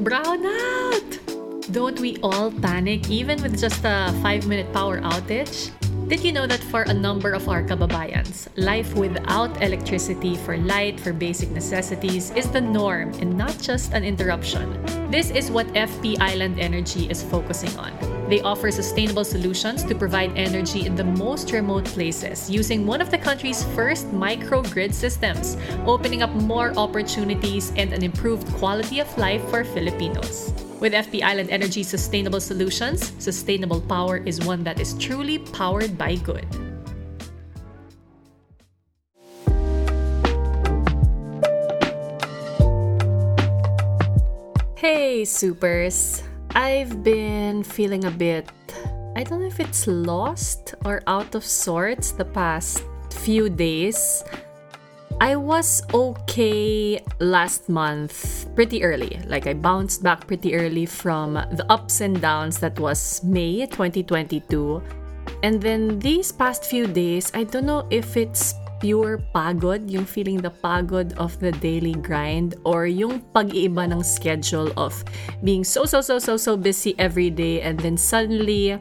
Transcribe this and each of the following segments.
Brown out! Don't we all panic even with just a 5 minute power outage? Did you know that for a number of our kababayans, life without electricity for light, for basic necessities is the norm and not just an interruption? This is what FP Island Energy is focusing on. They offer sustainable solutions to provide energy in the most remote places using one of the country's first microgrid systems, opening up more opportunities and an improved quality of life for Filipinos. With FP Island Energy Sustainable Solutions, sustainable power is one that is truly powered by good. Hey, supers! I've been feeling a bit, I don't know if it's lost or out of sorts the past few days. I was okay last month pretty early. Like I bounced back pretty early from the ups and downs that was May 2022. And then these past few days, I don't know if it's pure pagod, yung feeling the pagod of the daily grind or yung pag-iiba ng schedule of being so so so so so busy every day and then suddenly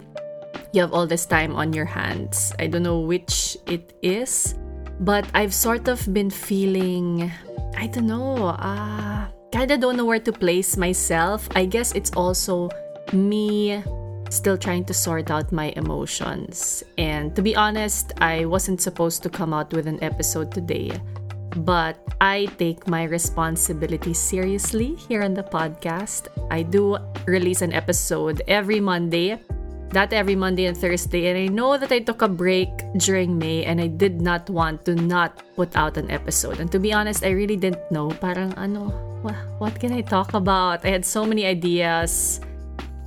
you have all this time on your hands. I don't know which it is. But I've sort of been feeling, I don't know, uh, kinda don't know where to place myself. I guess it's also me still trying to sort out my emotions. And to be honest, I wasn't supposed to come out with an episode today. But I take my responsibility seriously here on the podcast. I do release an episode every Monday that every Monday and Thursday. And I know that I took a break during May and I did not want to not put out an episode. And to be honest, I really didn't know. Parang ano, what can I talk about? I had so many ideas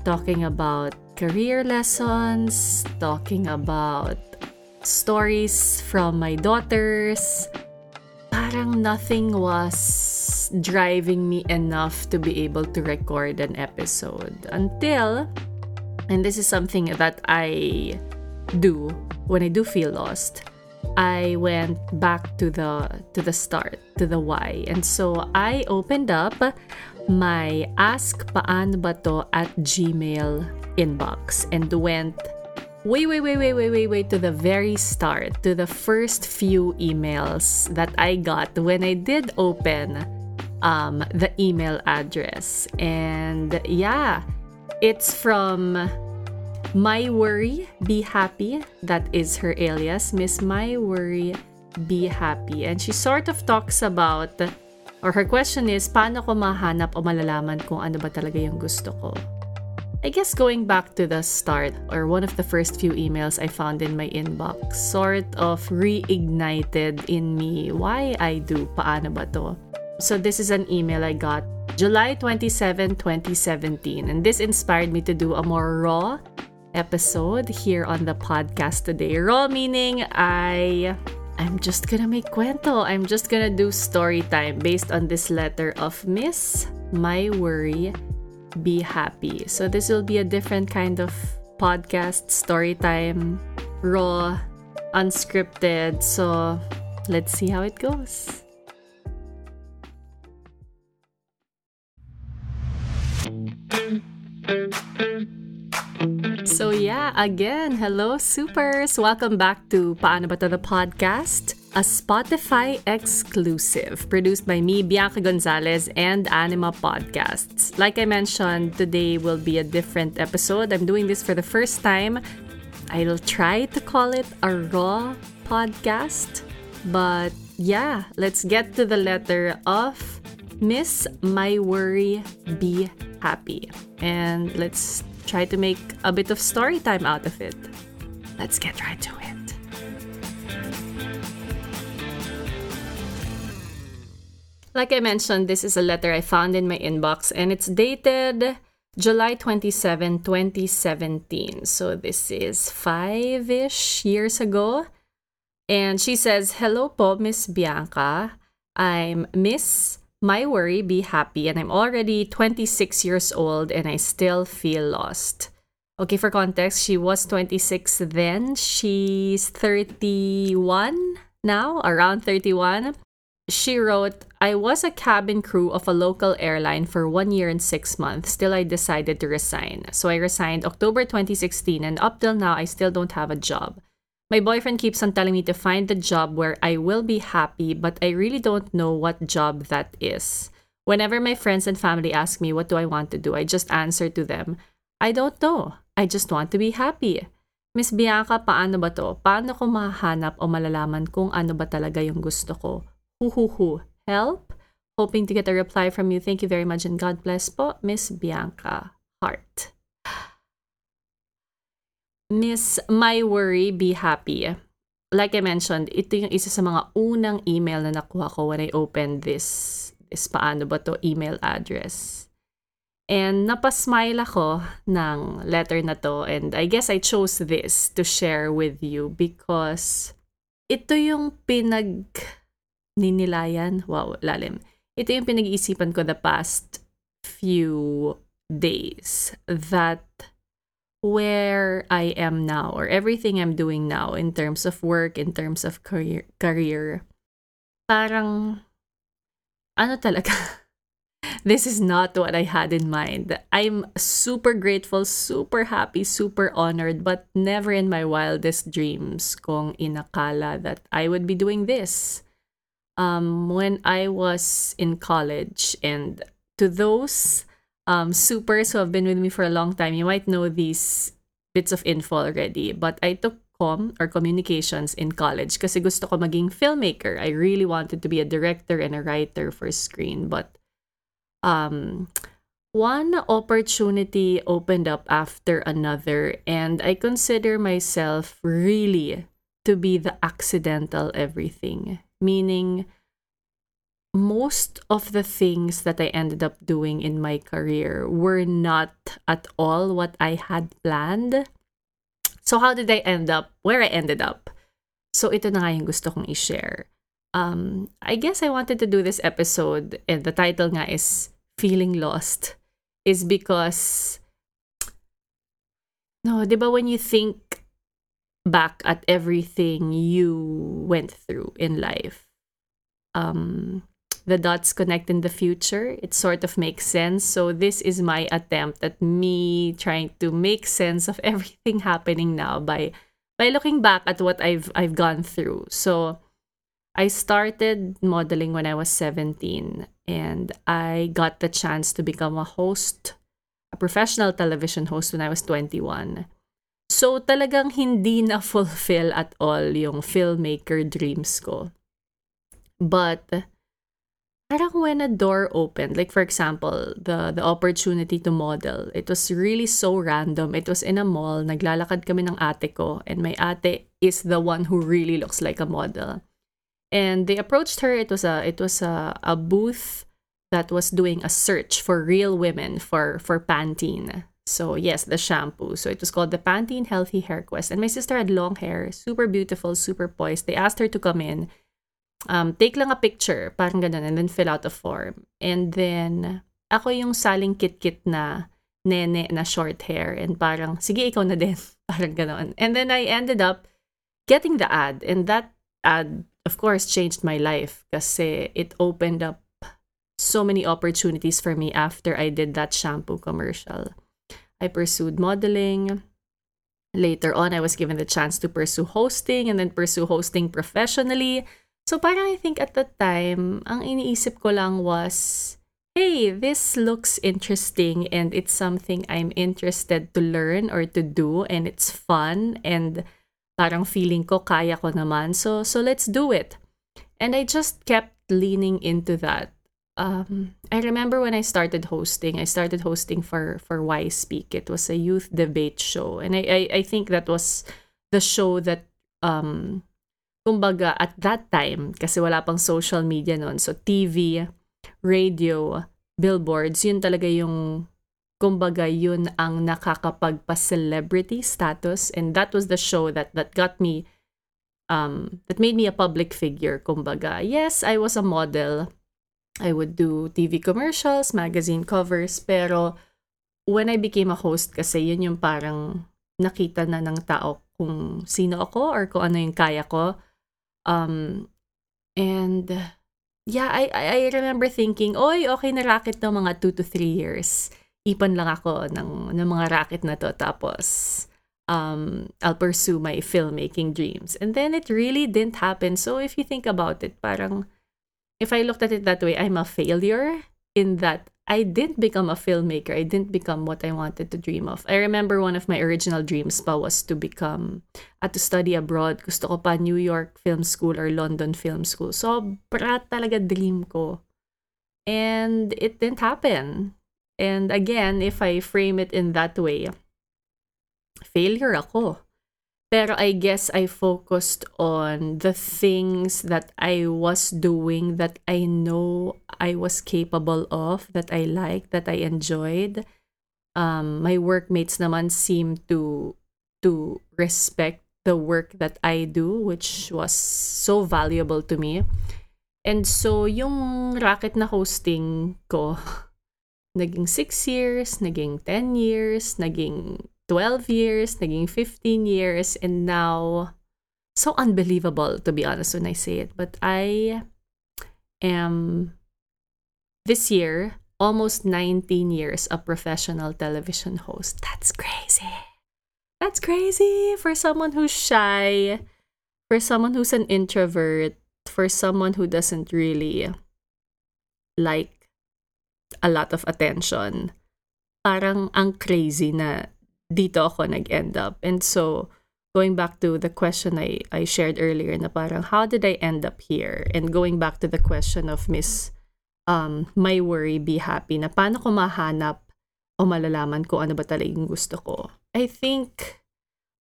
talking about career lessons, talking about stories from my daughters. Parang nothing was driving me enough to be able to record an episode until and this is something that I do when I do feel lost. I went back to the to the start, to the why. And so I opened up my ask paano ba to at Gmail inbox and went way, way, way, way, way, way, way to the very start, to the first few emails that I got when I did open um, the email address. And yeah, it's from My Worry, Be Happy. That is her alias, Miss My Worry, Be Happy. And she sort of talks about, or her question is, paano ko mahanap o malalaman kung ano ba talaga yung gusto ko? I guess going back to the start, or one of the first few emails I found in my inbox, sort of reignited in me why I do paano ba to. So this is an email I got July 27, 2017. And this inspired me to do a more raw episode here on the podcast today. Raw meaning I I'm just gonna make cuento. I'm just gonna do story time based on this letter of Miss My Worry Be Happy. So this will be a different kind of podcast story time, raw, unscripted. So let's see how it goes. So yeah, again, hello supers! Welcome back to Paano Ba To The Podcast, a Spotify exclusive produced by me, Bianca Gonzalez, and Anima Podcasts. Like I mentioned, today will be a different episode. I'm doing this for the first time. I'll try to call it a raw podcast, but yeah, let's get to the letter of Miss My Worry Be Happy. And let's try to make a bit of story time out of it. Let's get right to it. Like I mentioned, this is a letter I found in my inbox and it's dated July 27, 2017. So this is five ish years ago. And she says, Hello po, Miss Bianca. I'm Miss my worry, be happy, and I'm already 26 years old and I still feel lost. Okay, for context, she was 26 then. She's 31 now, around 31. she wrote, I was a cabin crew of a local airline for one year and six months. Still, I decided to resign. So I resigned October 2016, and up till now, I still don't have a job. My boyfriend keeps on telling me to find the job where I will be happy, but I really don't know what job that is. Whenever my friends and family ask me what do I want to do, I just answer to them, I don't know. I just want to be happy. Miss Bianca, paano ba to? Paano ko mahanap o malalaman kung ano ba talaga yung gusto ko? Huhuhu. Help? Hoping to get a reply from you. Thank you very much and God bless po, Miss Bianca. Heart. Miss My Worry, Be Happy. Like I mentioned, ito yung isa sa mga unang email na nakuha ko when I opened this, this paano ba to email address. And napasmile ako ng letter na to and I guess I chose this to share with you because ito yung pinag ninilayan. Wow, lalim. Ito yung pinag-iisipan ko the past few days that where I am now or everything I'm doing now in terms of work, in terms of career, career parang ano talaga this is not what I had in mind. I'm super grateful, super happy, super honored, but never in my wildest dreams kong inakala that I would be doing this. Um, when I was in college, and to those um, supers who have been with me for a long time, you might know these bits of info already. But I took com or communications in college kasi gusto ko maging filmmaker. I really wanted to be a director and a writer for screen. But um, one opportunity opened up after another, and I consider myself really to be the accidental everything, meaning most of the things that I ended up doing in my career were not at all what I had planned. So how did I end up where I ended up? So ito na nga yung gusto kong i-share. Um, I guess I wanted to do this episode and the title nga is Feeling Lost is because no, 'di ba when you think back at everything you went through in life, um the dots connect in the future. It sort of makes sense. So this is my attempt at me trying to make sense of everything happening now by by looking back at what I've I've gone through. So I started modeling when I was 17 and I got the chance to become a host, a professional television host when I was 21. So talagang hindi na fulfill at all yung filmmaker dreams ko. But parang when a door opened, like for example, the the opportunity to model, it was really so random. It was in a mall, naglalakad kami ng ate ko, and my ate is the one who really looks like a model. And they approached her. It was a it was a, a booth that was doing a search for real women for for Pantene. So yes, the shampoo. So it was called the Pantene Healthy Hair Quest. And my sister had long hair, super beautiful, super poised. They asked her to come in um, take lang a picture, parang ganun, and then fill out a form. And then, ako yung saling kit-kit na nene na short hair and parang, sige, ikaw na din. parang ganun. And then I ended up getting the ad. And that ad, of course, changed my life kasi it opened up so many opportunities for me after I did that shampoo commercial. I pursued modeling. Later on, I was given the chance to pursue hosting and then pursue hosting professionally. So parang I think at the time, ang iniisip ko lang was, hey, this looks interesting and it's something I'm interested to learn or to do and it's fun and parang feeling ko kaya ko naman. So so let's do it. And I just kept leaning into that. Um, I remember when I started hosting, I started hosting for for Why Speak. It was a youth debate show, and I I, I think that was the show that um kumbaga at that time, kasi wala pang social media noon, so TV, radio, billboards, yun talaga yung kumbaga yun ang nakakapagpa-celebrity status. And that was the show that that got me um that made me a public figure kumbaga. Yes I was a model. I would do TV commercials magazine covers pero when I became a host kasi yun yung parang nakita na ng tao kung sino ako or kung ano yung kaya ko Um, and yeah, I, I remember thinking, oy, okay na racket ng mga 2 to 3 years. Ipon lang ako ng, ng mga racket na to. Tapos, um, I'll pursue my filmmaking dreams. And then it really didn't happen. So if you think about it, parang, if I looked at it that way, I'm a failure in that I didn't become a filmmaker. I didn't become what I wanted to dream of. I remember one of my original dreams pa was to become, at uh, to study abroad. Gusto ko pa New York Film School or London Film School. So, brat talaga dream ko. And it didn't happen. And again, if I frame it in that way, failure ako. Pero I guess I focused on the things that I was doing that I know I was capable of, that I liked, that I enjoyed. Um, my workmates naman seemed to to respect the work that I do, which was so valuable to me. And so, yung racket na hosting ko, naging 6 years, naging 10 years, naging 12 years, naging 15 years, and now, so unbelievable to be honest when I say it, but I am this year almost 19 years a professional television host. That's crazy. That's crazy for someone who's shy, for someone who's an introvert, for someone who doesn't really like a lot of attention. Parang ang crazy na dito ako nag-end up. And so, going back to the question I, I shared earlier na parang, how did I end up here? And going back to the question of Miss um, My Worry, Be Happy, na paano ko mahanap o malalaman ko ano ba talagang gusto ko. I think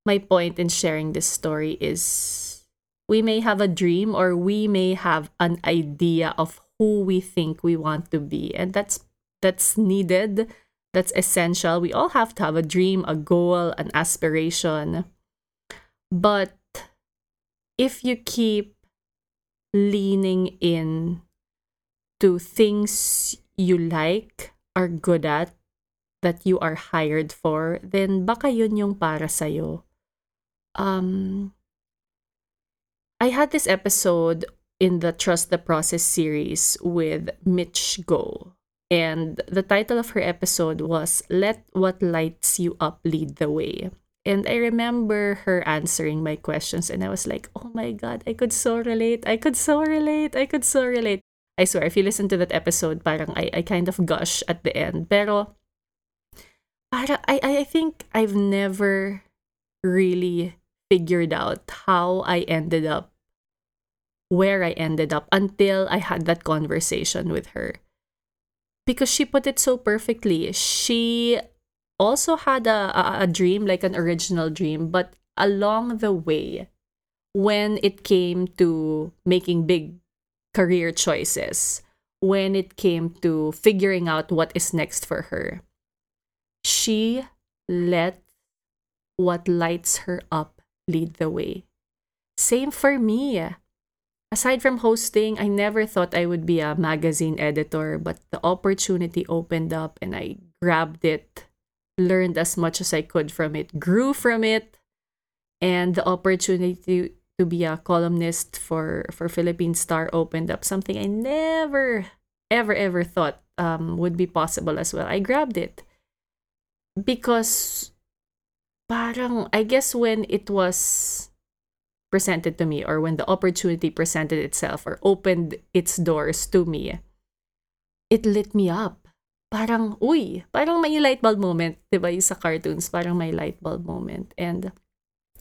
my point in sharing this story is we may have a dream or we may have an idea of who we think we want to be and that's that's needed that's essential. We all have to have a dream, a goal, an aspiration. But if you keep leaning in to things you like, are good at, that you are hired for, then baka yun yung para sa'yo. Um, I had this episode in the Trust the Process series with Mitch Go. And the title of her episode was Let What Lights You Up Lead the Way. And I remember her answering my questions, and I was like, oh my God, I could so relate. I could so relate. I could so relate. I swear, if you listen to that episode, parang I, I kind of gush at the end. Pero, para, I, I think I've never really figured out how I ended up where I ended up until I had that conversation with her because she put it so perfectly. She also had a, a, a dream, like an original dream, but along the way, when it came to making big career choices, when it came to figuring out what is next for her, she let what lights her up lead the way. Same for me aside from hosting, I never thought I would be a magazine editor, but the opportunity opened up and I grabbed it, learned as much as I could from it, grew from it, and the opportunity to, be a columnist for, for Philippine Star opened up something I never, ever, ever thought um, would be possible as well. I grabbed it because parang, I guess when it was presented to me or when the opportunity presented itself or opened its doors to me, it lit me up. Parang, uy, parang may light bulb moment, di ba? Yung sa cartoons, parang may light bulb moment. And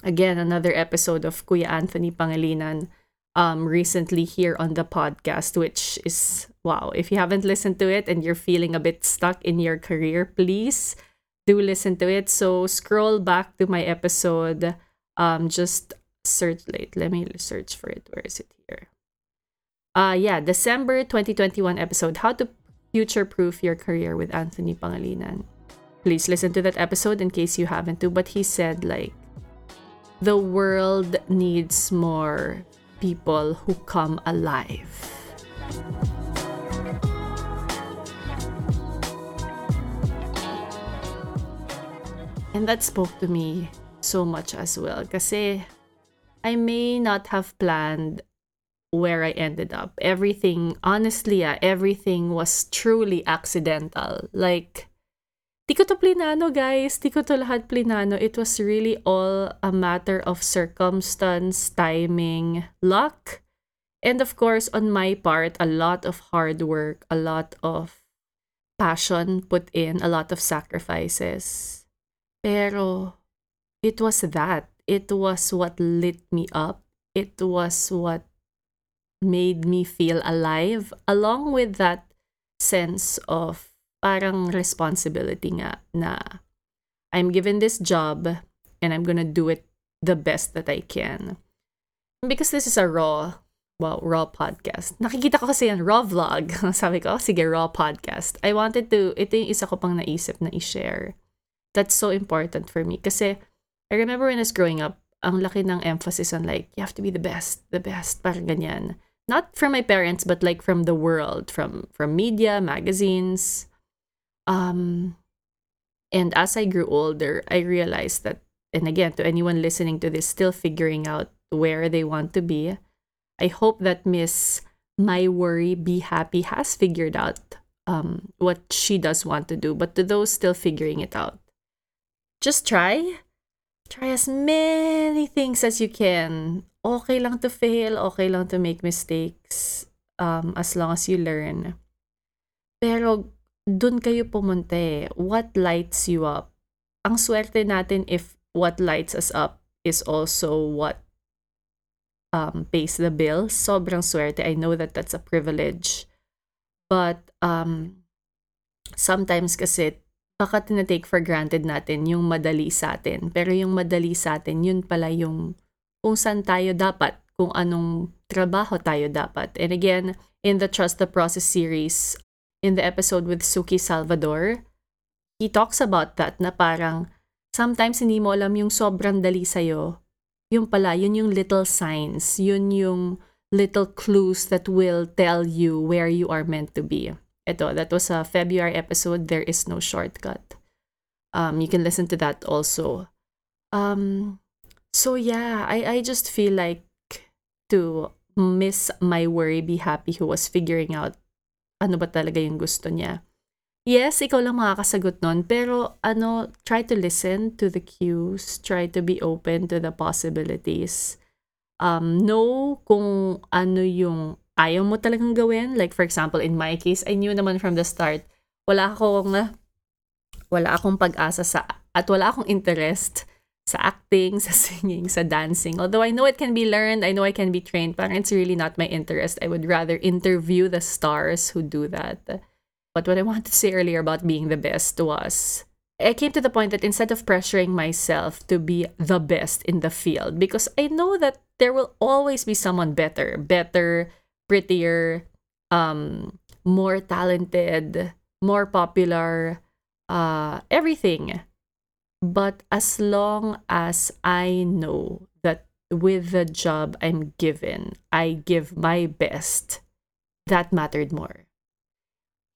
again, another episode of Kuya Anthony Pangilinan um, recently here on the podcast, which is, wow, if you haven't listened to it and you're feeling a bit stuck in your career, please do listen to it. So scroll back to my episode um, just search late. Let me search for it. Where is it here? Uh yeah, December 2021 episode How to Future Proof Your Career with Anthony Pangilinan. Please listen to that episode in case you haven't to, but he said like the world needs more people who come alive. And that spoke to me so much as well. Kasi I may not have planned where I ended up. Everything, honestly, ah, everything was truly accidental. Like, di ko to plinano, guys. Di ko to lahat plinano. It was really all a matter of circumstance, timing, luck, and of course, on my part, a lot of hard work, a lot of passion put in, a lot of sacrifices. Pero, it was that. It was what lit me up. It was what made me feel alive along with that sense of parang responsibility nga na I'm given this job and I'm gonna do it the best that I can. Because this is a raw, well, raw podcast. Nakikita ko kasi yan, raw vlog. Sabi ko, oh, sige, raw podcast. I wanted to, ito yung isa ko pang naisip na i-share. That's so important for me. Kasi I remember when I was growing up, ang laki ng emphasis on like, you have to be the best, the best, parang ganyan. Not from my parents but like from the world from from media magazines. Um and as i grew older i realized that and again to anyone listening to this still figuring out where they want to be i hope that miss my worry be happy has figured out um what she does want to do. But to those still figuring it out just try try as many things as you can okay lang to fail, okay lang to make mistakes um, as long as you learn. Pero dun kayo pumunta eh. What lights you up? Ang swerte natin if what lights us up is also what um, pays the bill. Sobrang swerte. I know that that's a privilege. But um, sometimes kasi baka tinatake for granted natin yung madali sa atin. Pero yung madali sa atin, yun pala yung kung saan tayo dapat, kung anong trabaho tayo dapat. And again, in the Trust the Process series, in the episode with Suki Salvador, he talks about that na parang sometimes hindi mo alam yung sobrang dali sa'yo. Yung pala, yun yung little signs, yun yung little clues that will tell you where you are meant to be. Ito, that was a February episode, There is no shortcut. Um, you can listen to that also. Um, so yeah, I I just feel like to miss my worry be happy who was figuring out ano ba talaga yung gusto niya. Yes, ikaw lang makakasagot nun, pero ano, try to listen to the cues, try to be open to the possibilities. Um, know kung ano yung ayaw mo talagang gawin. Like for example, in my case, I knew naman from the start, wala akong wala akong pag-asa sa at wala akong interest sa acting, sa singing, sa dancing. Although I know it can be learned, I know I can be trained, but it's really not my interest. I would rather interview the stars who do that. But what I wanted to say earlier about being the best was I came to the point that instead of pressuring myself to be the best in the field, because I know that there will always be someone better, better, prettier, um, more talented, more popular, uh, everything but as long as I know that with the job I'm given, I give my best, that mattered more.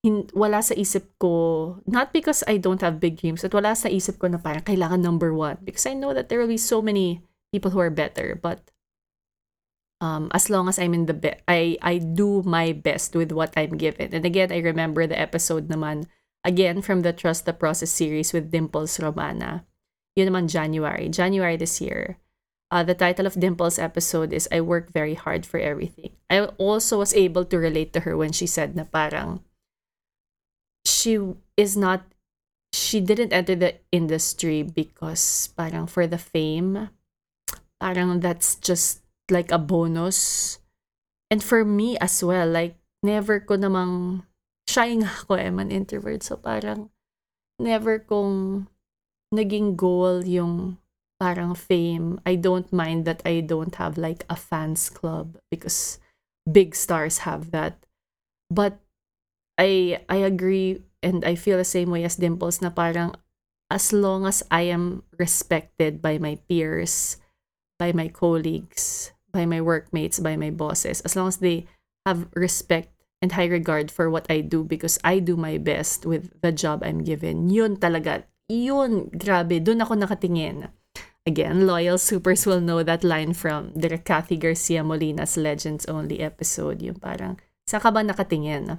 In, wala sa isip ko, not because I don't have big dreams, but wala sa isip ko na parang kailangan number one. Because I know that there will be so many people who are better. But um, as long as I'm in the best, I, I do my best with what I'm given. And again, I remember the episode naman again from the Trust the Process series with Dimples Romana. Yun naman January. January this year. Uh, the title of Dimples episode is I Work Very Hard for Everything. I also was able to relate to her when she said na parang she is not she didn't enter the industry because parang for the fame parang that's just like a bonus and for me as well like never ko namang shy nga ako I'm an introvert. So parang never kong naging goal yung parang fame. I don't mind that I don't have like a fans club because big stars have that. But I I agree and I feel the same way as Dimples na parang as long as I am respected by my peers, by my colleagues, by my workmates, by my bosses, as long as they have respect and high regard for what I do because I do my best with the job I'm given. Yun talaga. Yun, grabe. Doon ako nakatingin. Again, loyal supers will know that line from the Kathy Garcia Molina's Legends Only episode. Yung parang, saan ka ba nakatingin?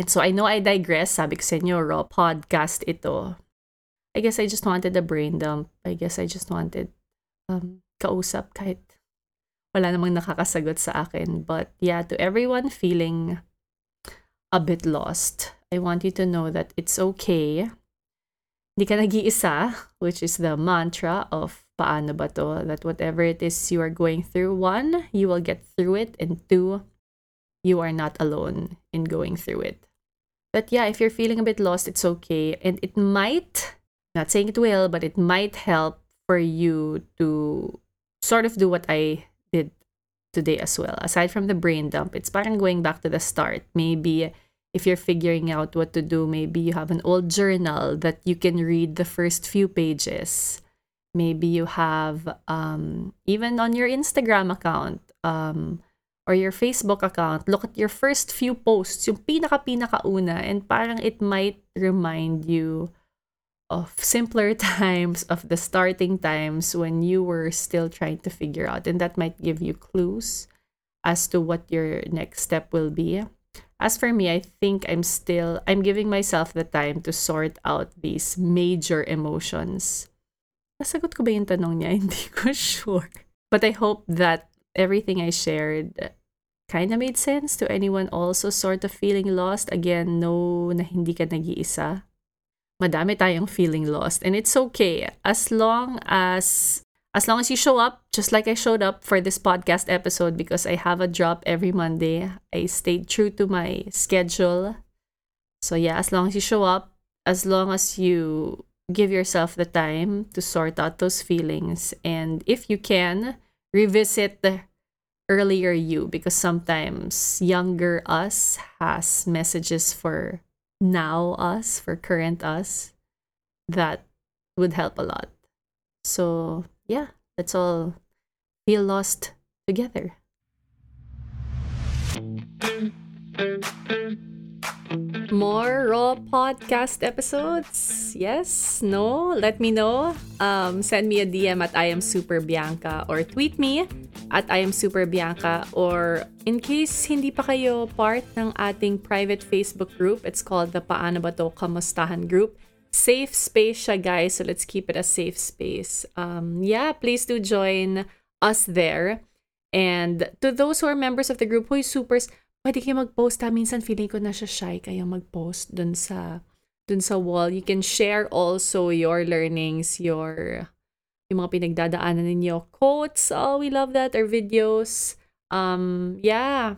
And so I know I digress. Sabi ko sa inyo, raw podcast ito. I guess I just wanted a brain dump. I guess I just wanted um, kausap kahit wala namang nakakasagot sa akin. But yeah, to everyone feeling a bit lost, I want you to know that it's okay Hindi ka nag-iisa, which is the mantra of paano ba to, that whatever it is you are going through, one, you will get through it, and two, you are not alone in going through it. But yeah, if you're feeling a bit lost, it's okay. And it might, not saying it will, but it might help for you to sort of do what I did today as well. Aside from the brain dump, it's parang going back to the start. Maybe if you're figuring out what to do, maybe you have an old journal that you can read the first few pages. Maybe you have, um, even on your Instagram account um, or your Facebook account, look at your first few posts, yung pinaka-pinaka-una, and parang it might remind you of simpler times, of the starting times when you were still trying to figure out. And that might give you clues as to what your next step will be. As for me, I think I'm still I'm giving myself the time to sort out these major emotions. Nasagot ko ba yung tanong niya? Hindi ko sure. But I hope that everything I shared kind of made sense to anyone also sort of feeling lost. Again, no na hindi ka nag-iisa. Madami tayong feeling lost. And it's okay. As long as as long as you show up, just like I showed up for this podcast episode, because I have a drop every Monday, I stayed true to my schedule. So, yeah, as long as you show up, as long as you give yourself the time to sort out those feelings, and if you can, revisit the earlier you, because sometimes younger us has messages for now us, for current us, that would help a lot. So, yeah, let's all feel lost together. More Raw podcast episodes? Yes? No? Let me know. Um, send me a DM at I am Super Bianca or tweet me at I am Super Bianca or in case hindi pa kayo part ng ating private Facebook group, it's called the Paano Ba To Kamustahan group safe space siya, guys. So let's keep it a safe space. Um, yeah, please do join us there. And to those who are members of the group, Hoy Supers, pwede kayo mag-post ha. Minsan feeling ko na siya shy kayo mag-post dun sa, dun sa wall. You can share also your learnings, your yung mga pinagdadaanan ninyo. Quotes, oh, we love that. Or videos. Um, yeah.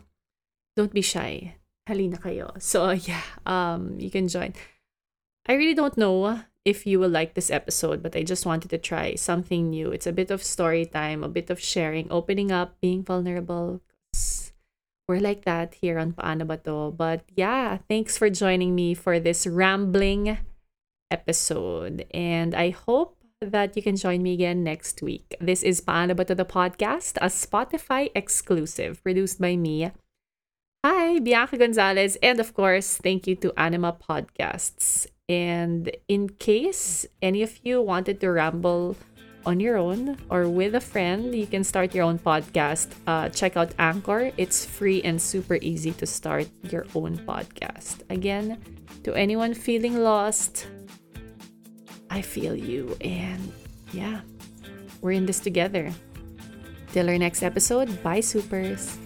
Don't be shy. Halina kayo. So, yeah, um, you can join. I really don't know if you will like this episode, but I just wanted to try something new. It's a bit of story time, a bit of sharing, opening up, being vulnerable. We're like that here on Paano Ba To? But yeah, thanks for joining me for this rambling episode. And I hope that you can join me again next week. This is Paano Ba To the podcast, a Spotify exclusive produced by me. Hi, Bianca Gonzalez. And of course, thank you to Anima Podcasts. And in case any of you wanted to ramble on your own or with a friend, you can start your own podcast. Uh, check out Anchor. It's free and super easy to start your own podcast. Again, to anyone feeling lost, I feel you. And yeah, we're in this together. Till our next episode, bye, supers.